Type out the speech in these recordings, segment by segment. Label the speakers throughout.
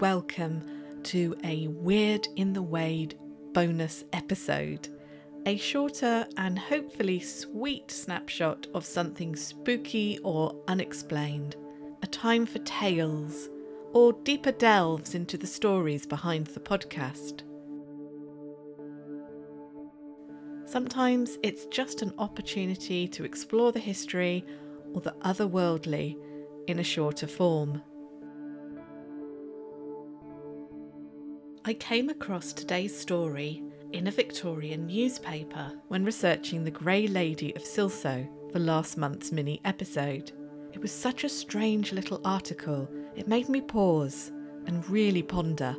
Speaker 1: welcome to a Weird in the Wade bonus episode. A shorter and hopefully sweet snapshot of something spooky or unexplained. A time for tales or deeper delves into the stories behind the podcast. Sometimes it's just an opportunity to explore the history or the otherworldly in a shorter form. I came across today's story in a Victorian newspaper when researching the Grey Lady of Silsoe for last month's mini episode. It was such a strange little article, it made me pause and really ponder.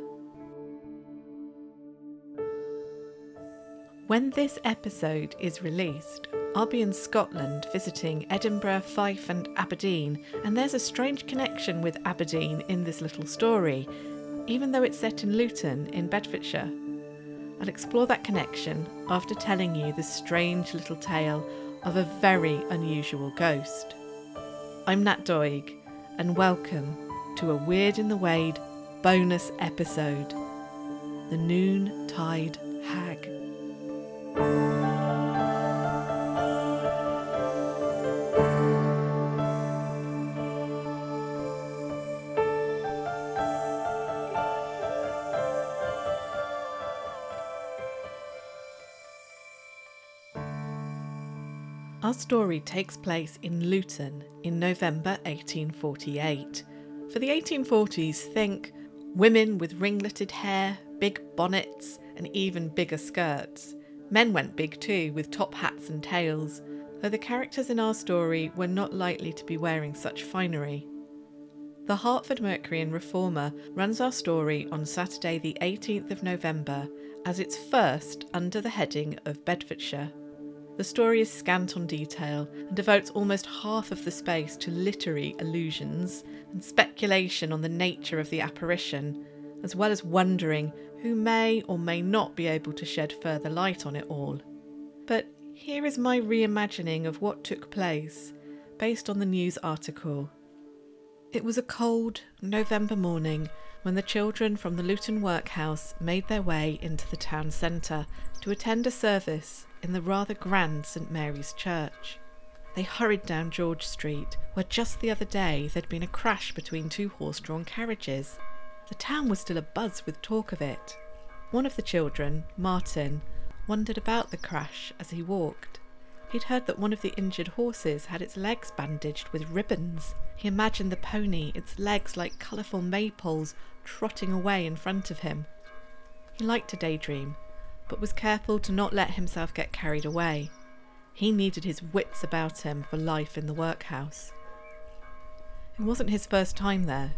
Speaker 1: When this episode is released, I'll be in Scotland visiting Edinburgh, Fife, and Aberdeen, and there's a strange connection with Aberdeen in this little story, even though it's set in Luton in Bedfordshire. I'll explore that connection after telling you the strange little tale of a very unusual ghost. I'm Nat Doig, and welcome to a Weird in the Wade bonus episode The Noon Tide Hag. Story takes place in Luton in November 1848. For the 1840s, think women with ringleted hair, big bonnets, and even bigger skirts. Men went big too, with top hats and tails, though the characters in our story were not likely to be wearing such finery. The Hertford Mercury and Reformer runs our story on Saturday, the 18th of November, as its first under the heading of Bedfordshire. The story is scant on detail and devotes almost half of the space to literary allusions and speculation on the nature of the apparition, as well as wondering who may or may not be able to shed further light on it all. But here is my reimagining of what took place based on the news article. It was a cold November morning when the children from the Luton workhouse made their way into the town centre to attend a service in the rather grand St Mary's Church. They hurried down George Street, where just the other day there'd been a crash between two horse drawn carriages. The town was still abuzz with talk of it. One of the children, Martin, wondered about the crash as he walked. He'd heard that one of the injured horses had its legs bandaged with ribbons. He imagined the pony, its legs like colourful maypoles, trotting away in front of him. He liked to daydream, but was careful to not let himself get carried away. He needed his wits about him for life in the workhouse. It wasn't his first time there.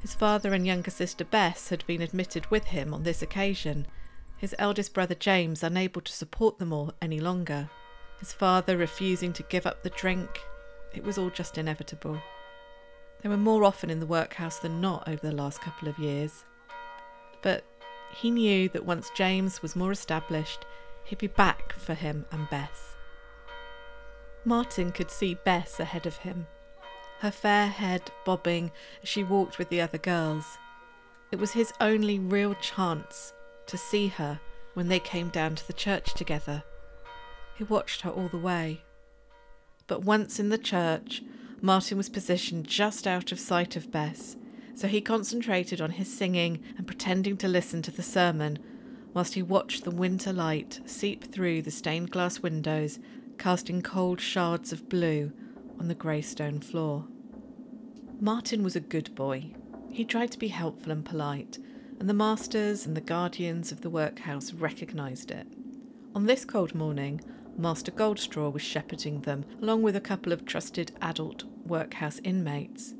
Speaker 1: His father and younger sister Bess had been admitted with him on this occasion, his eldest brother James unable to support them all any longer, his father refusing to give up the drink. It was all just inevitable. They were more often in the workhouse than not over the last couple of years. But he knew that once James was more established, he'd be back for him and Bess. Martin could see Bess ahead of him, her fair head bobbing as she walked with the other girls. It was his only real chance to see her when they came down to the church together. He watched her all the way. But once in the church, Martin was positioned just out of sight of Bess, so he concentrated on his singing and pretending to listen to the sermon, whilst he watched the winter light seep through the stained glass windows, casting cold shards of blue on the grey stone floor. Martin was a good boy. He tried to be helpful and polite, and the masters and the guardians of the workhouse recognised it. On this cold morning, Master Goldstraw was shepherding them, along with a couple of trusted adult workhouse inmates.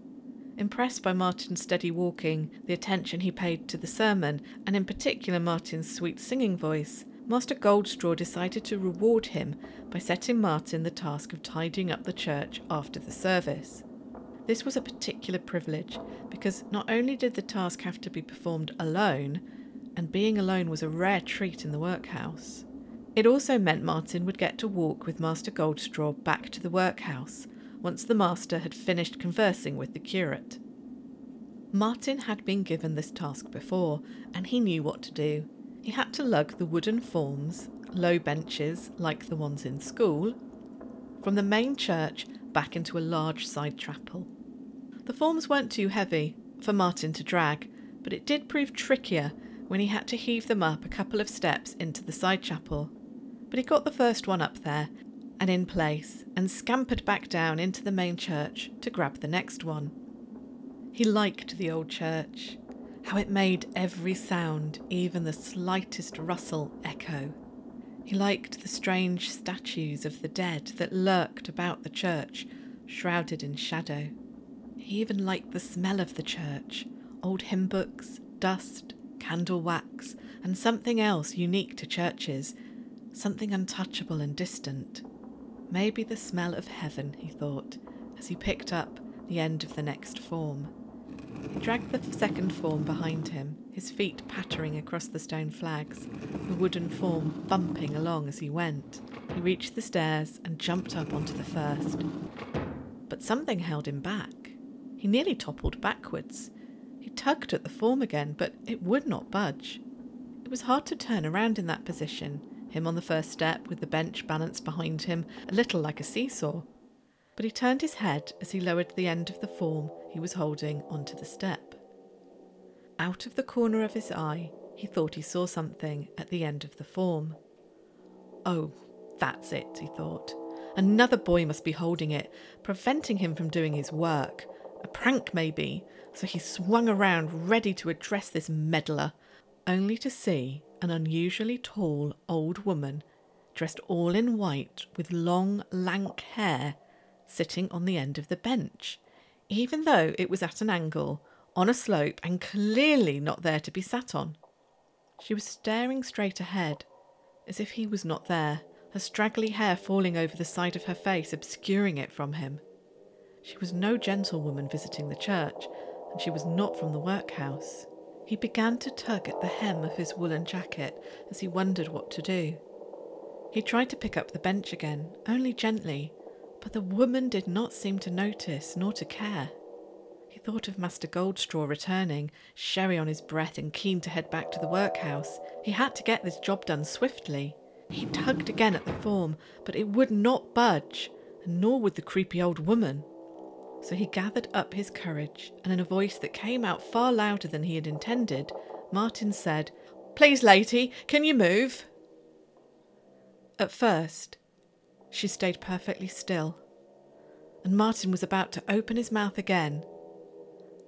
Speaker 1: Impressed by Martin's steady walking, the attention he paid to the sermon, and in particular Martin's sweet singing voice, Master Goldstraw decided to reward him by setting Martin the task of tidying up the church after the service. This was a particular privilege because not only did the task have to be performed alone, and being alone was a rare treat in the workhouse, it also meant Martin would get to walk with Master Goldstraw back to the workhouse once the master had finished conversing with the curate. Martin had been given this task before, and he knew what to do. He had to lug the wooden forms, low benches like the ones in school, from the main church back into a large side chapel. The forms weren't too heavy for Martin to drag, but it did prove trickier when he had to heave them up a couple of steps into the side chapel. But he got the first one up there and in place and scampered back down into the main church to grab the next one. He liked the old church, how it made every sound, even the slightest rustle, echo. He liked the strange statues of the dead that lurked about the church, shrouded in shadow. He even liked the smell of the church old hymn books, dust, candle wax, and something else unique to churches, something untouchable and distant. Maybe the smell of heaven, he thought, as he picked up the end of the next form. He dragged the second form behind him, his feet pattering across the stone flags, the wooden form bumping along as he went. He reached the stairs and jumped up onto the first. But something held him back. He nearly toppled backwards. He tugged at the form again, but it would not budge. It was hard to turn around in that position, him on the first step with the bench balanced behind him, a little like a seesaw. But he turned his head as he lowered the end of the form he was holding onto the step. Out of the corner of his eye, he thought he saw something at the end of the form. Oh, that's it, he thought. Another boy must be holding it, preventing him from doing his work. A prank, maybe. So he swung around, ready to address this meddler, only to see an unusually tall old woman, dressed all in white with long, lank hair, sitting on the end of the bench, even though it was at an angle, on a slope, and clearly not there to be sat on. She was staring straight ahead, as if he was not there, her straggly hair falling over the side of her face, obscuring it from him. She was no gentlewoman visiting the church, and she was not from the workhouse. He began to tug at the hem of his woolen jacket as he wondered what to do. He tried to pick up the bench again, only gently, but the woman did not seem to notice nor to care. He thought of Master Goldstraw returning, sherry on his breath and keen to head back to the workhouse. He had to get this job done swiftly. He tugged again at the form, but it would not budge, and nor would the creepy old woman. So he gathered up his courage, and in a voice that came out far louder than he had intended, Martin said, Please, lady, can you move? At first, she stayed perfectly still, and Martin was about to open his mouth again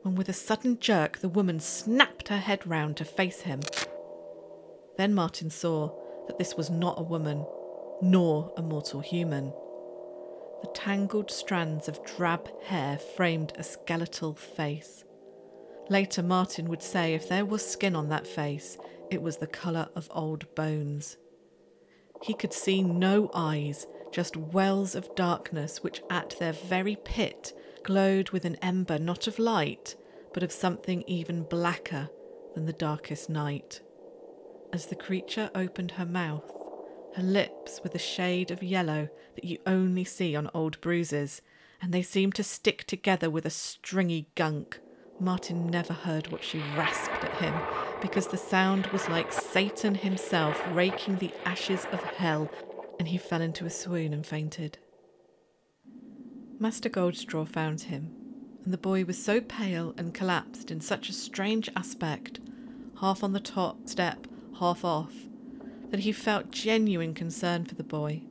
Speaker 1: when, with a sudden jerk, the woman snapped her head round to face him. Then Martin saw that this was not a woman, nor a mortal human. The tangled strands of drab hair framed a skeletal face. Later, Martin would say if there was skin on that face, it was the colour of old bones. He could see no eyes, just wells of darkness which at their very pit glowed with an ember not of light, but of something even blacker than the darkest night. As the creature opened her mouth, her lips were the shade of yellow that you only see on old bruises, and they seemed to stick together with a stringy gunk. Martin never heard what she rasped at him, because the sound was like Satan himself raking the ashes of hell, and he fell into a swoon and fainted. Master Goldstraw found him, and the boy was so pale and collapsed in such a strange aspect, half on the top step, half off, that he felt genuine concern for the boy.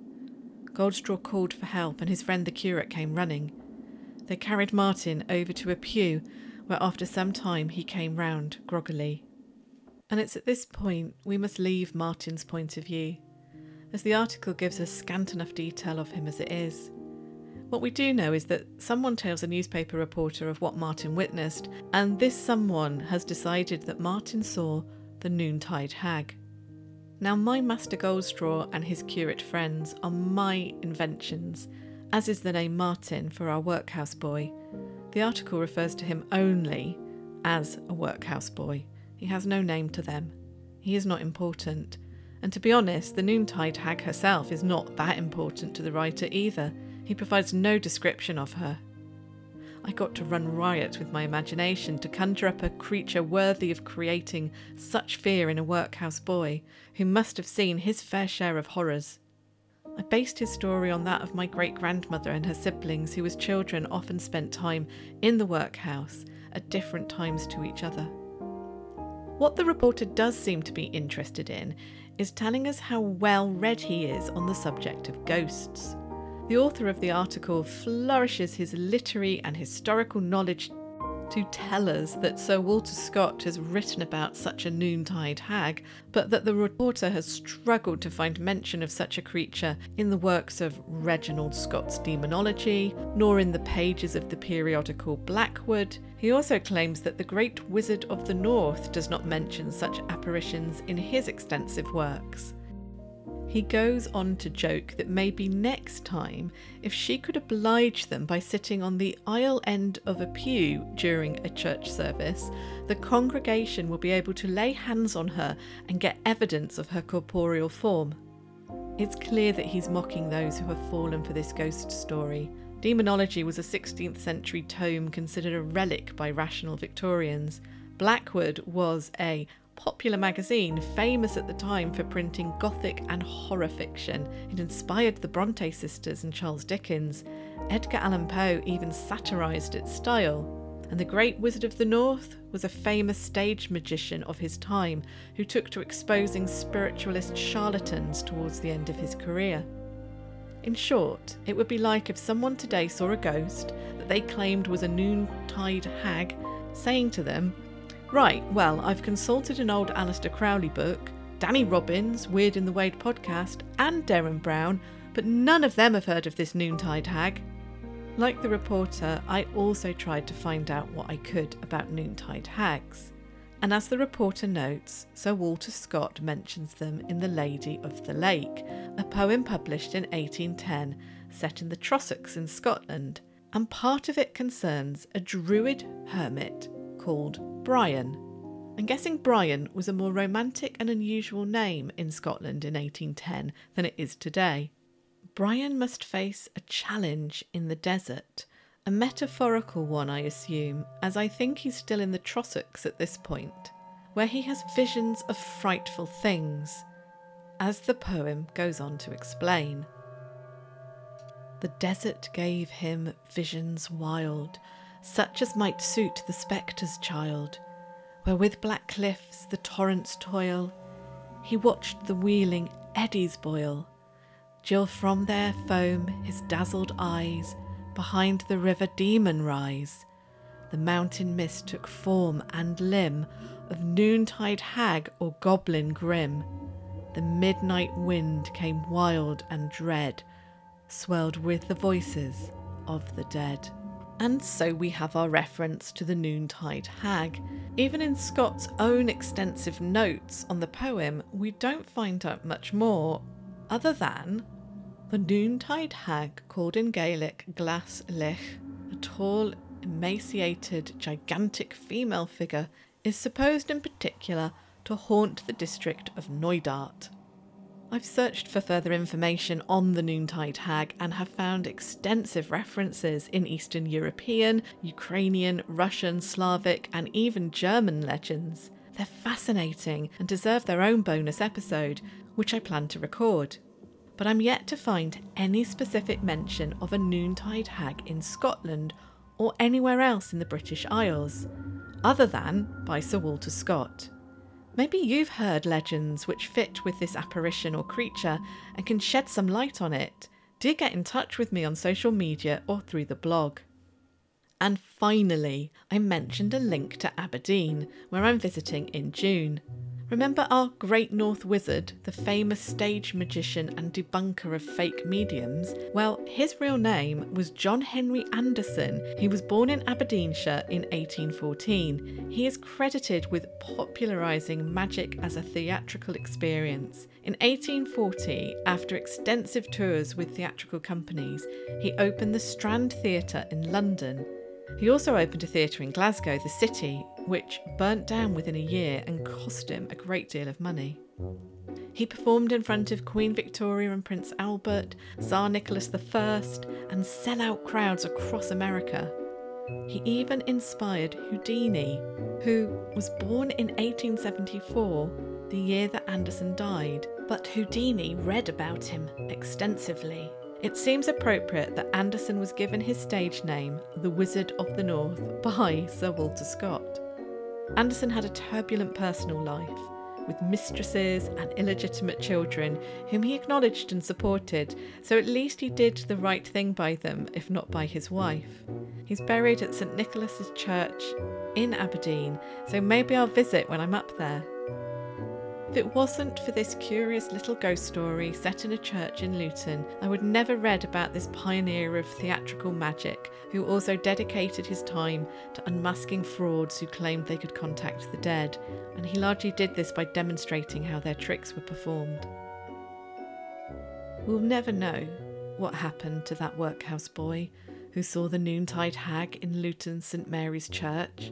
Speaker 1: Goldstraw called for help, and his friend the curate came running. They carried Martin over to a pew, where after some time he came round groggily. And it's at this point we must leave Martin's point of view, as the article gives us scant enough detail of him as it is. What we do know is that someone tells a newspaper reporter of what Martin witnessed, and this someone has decided that Martin saw the noontide hag. Now, my Master Goldstraw and his curate friends are my inventions, as is the name Martin for our workhouse boy. The article refers to him only as a workhouse boy. He has no name to them. He is not important. And to be honest, the noontide hag herself is not that important to the writer either. He provides no description of her. I got to run riot with my imagination to conjure up a creature worthy of creating such fear in a workhouse boy who must have seen his fair share of horrors. I based his story on that of my great grandmother and her siblings, who as children often spent time in the workhouse at different times to each other. What the reporter does seem to be interested in is telling us how well read he is on the subject of ghosts. The author of the article flourishes his literary and historical knowledge to tell us that Sir Walter Scott has written about such a noontide hag, but that the reporter has struggled to find mention of such a creature in the works of Reginald Scot's Demonology, nor in the pages of the periodical Blackwood. He also claims that the Great Wizard of the North does not mention such apparitions in his extensive works. He goes on to joke that maybe next time, if she could oblige them by sitting on the aisle end of a pew during a church service, the congregation will be able to lay hands on her and get evidence of her corporeal form. It's clear that he's mocking those who have fallen for this ghost story. Demonology was a 16th century tome considered a relic by rational Victorians. Blackwood was a popular magazine famous at the time for printing gothic and horror fiction. It inspired the Bronte sisters and Charles Dickens. Edgar Allan Poe even satirised its style. And the Great Wizard of the North was a famous stage magician of his time who took to exposing spiritualist charlatans towards the end of his career. In short, it would be like if someone today saw a ghost that they claimed was a noontide hag, saying to them, Right, well, I've consulted an old Aleister Crowley book, Danny Robins, Weird in the Wade podcast, and Derren Brown, but none of them have heard of this noontide hag. Like the reporter, I also tried to find out what I could about noontide hags. And as the reporter notes, Sir Walter Scott mentions them in The Lady of the Lake, a poem published in 1810 set in the Trossachs in Scotland, and part of it concerns a druid hermit called Brian. I'm guessing Brian was a more romantic and unusual name in Scotland in 1810 than it is today. Brian must face a challenge in the desert, a metaphorical one, I assume, as I think he's still in the Trossachs at this point, where he has visions of frightful things, as the poem goes on to explain. The desert gave him visions wild such as might suit the spectre's child, where with black cliffs the torrents toil. He watched the wheeling eddies boil, till from their foam his dazzled eyes behind the river demon rise. The mountain mist took form and limb of noontide hag or goblin grim. The midnight wind came wild and dread, swelled with the voices of the dead. And so we have our reference to the noontide hag. Even in Scott's own extensive notes on the poem, we don't find out much more, other than the noontide hag, called in Gaelic Glas Lich, a tall, emaciated, gigantic female figure, is supposed in particular to haunt the district of Knoydart. I've searched for further information on the Noontide Hag and have found extensive references in Eastern European, Ukrainian, Russian, Slavic, and even German legends. They're fascinating and deserve their own bonus episode, which I plan to record. But I'm yet to find any specific mention of a noontide hag in Scotland or anywhere else in the British Isles, other than by Sir Walter Scott. Maybe you've heard legends which fit with this apparition or creature and can shed some light on it. Do get in touch with me on social media or through the blog. And finally, I mentioned a link to Aberdeen, where I'm visiting in June. Remember our Great North Wizard, the famous stage magician and debunker of fake mediums? Well, his real name was John Henry Anderson. He was born in Aberdeenshire in 1814. He is credited with popularising magic as a theatrical experience. In 1840, after extensive tours with theatrical companies, he opened the Strand Theatre in London. He also opened a theatre in Glasgow, the city, which burnt down within a year and cost him a great deal of money. He performed in front of Queen Victoria and Prince Albert, Tsar Nicholas I, and sellout crowds across America. He even inspired Houdini, who was born in 1874, the year that Anderson died, but Houdini read about him extensively. It seems appropriate that Anderson was given his stage name, the Wizard of the North, by Sir Walter Scott. Anderson had a turbulent personal life, with mistresses and illegitimate children whom he acknowledged and supported, so at least he did the right thing by them, if not by his wife. He's buried at St Nicholas's Church in Aberdeen, so maybe I'll visit when I'm up there. If it wasn't for this curious little ghost story set in a church in Luton, I would never read about this pioneer of theatrical magic who also dedicated his time to unmasking frauds who claimed they could contact the dead, and he largely did this by demonstrating how their tricks were performed. We'll never know what happened to that workhouse boy who saw the noontide hag in Luton St Mary's Church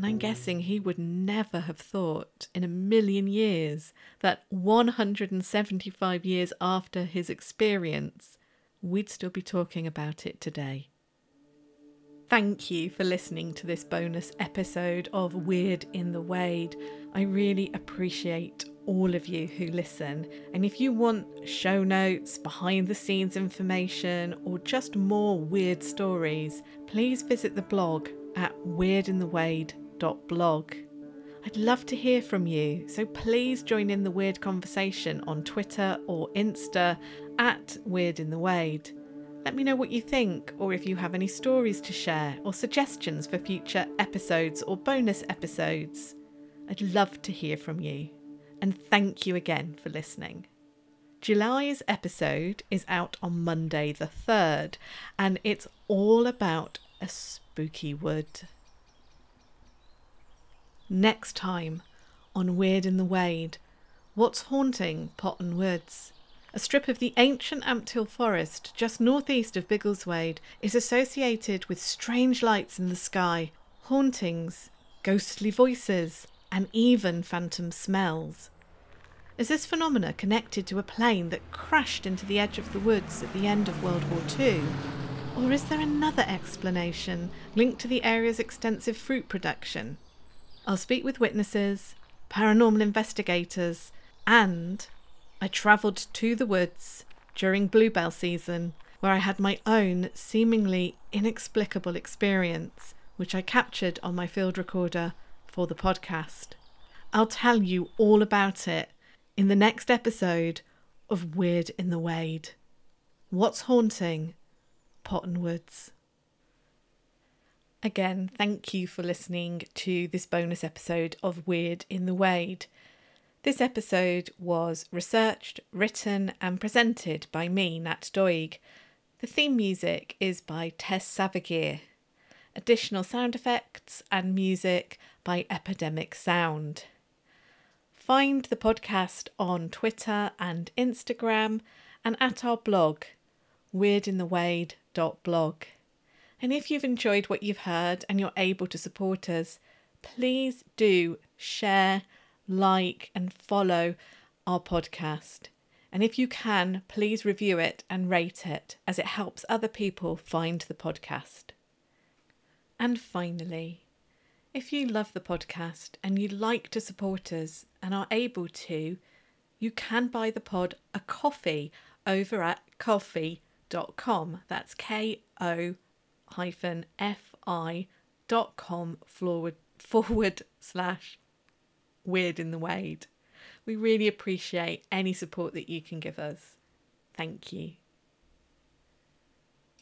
Speaker 1: and I'm mm. guessing he would never have thought in a million years that 175 years after his experience, we'd still be talking about it today. Thank you for listening to this bonus episode of Weird in the Wade. I really appreciate all of you who listen. And if you want show notes, behind the scenes information, or just more weird stories, please visit the blog at weirdinthewade.com blog. I'd love to hear from you, so please join in the weird conversation on Twitter or Insta at Weird in the Wade. Let me know what you think, or if you have any stories to share or suggestions for future episodes or bonus episodes. I'd love to hear from you. And thank you again for listening. July's episode is out on Monday the 3rd, and it's all about a spooky wood. Next time on Weird in the Wade, what's haunting Potton Woods? A strip of the ancient Ampthill Forest just northeast of Biggleswade is associated with strange lights in the sky, hauntings, ghostly voices, and even phantom smells. Is this phenomena connected to a plane that crashed into the edge of the woods at the end of World War II? Or is there another explanation linked to the area's extensive fruit production? I'll speak with witnesses, paranormal investigators, and I travelled to the woods during bluebell season where I had my own seemingly inexplicable experience, which I captured on my field recorder for the podcast. I'll tell you all about it in the next episode of Weird in the Wade. What's haunting Potton Woods? Again, thank you for listening to this bonus episode of Weird in the Wade. This episode was researched, written, and presented by me, Nat Doig. The theme music is by Tess Savigear. Additional sound effects and music by Epidemic Sound. Find the podcast on Twitter and Instagram and at our blog, weirdinthewade.blog. And if you've enjoyed what you've heard and you're able to support us, please do share, like, and follow our podcast. And if you can, please review it and rate it as it helps other people find the podcast. And finally, if you love the podcast and you'd like to support us and are able to, you can buy the pod a coffee over at ko-fi.com. That's K O hyphen fi dot com forward forward slash weird in the wade. We really appreciate any support that you can give us. Thank you.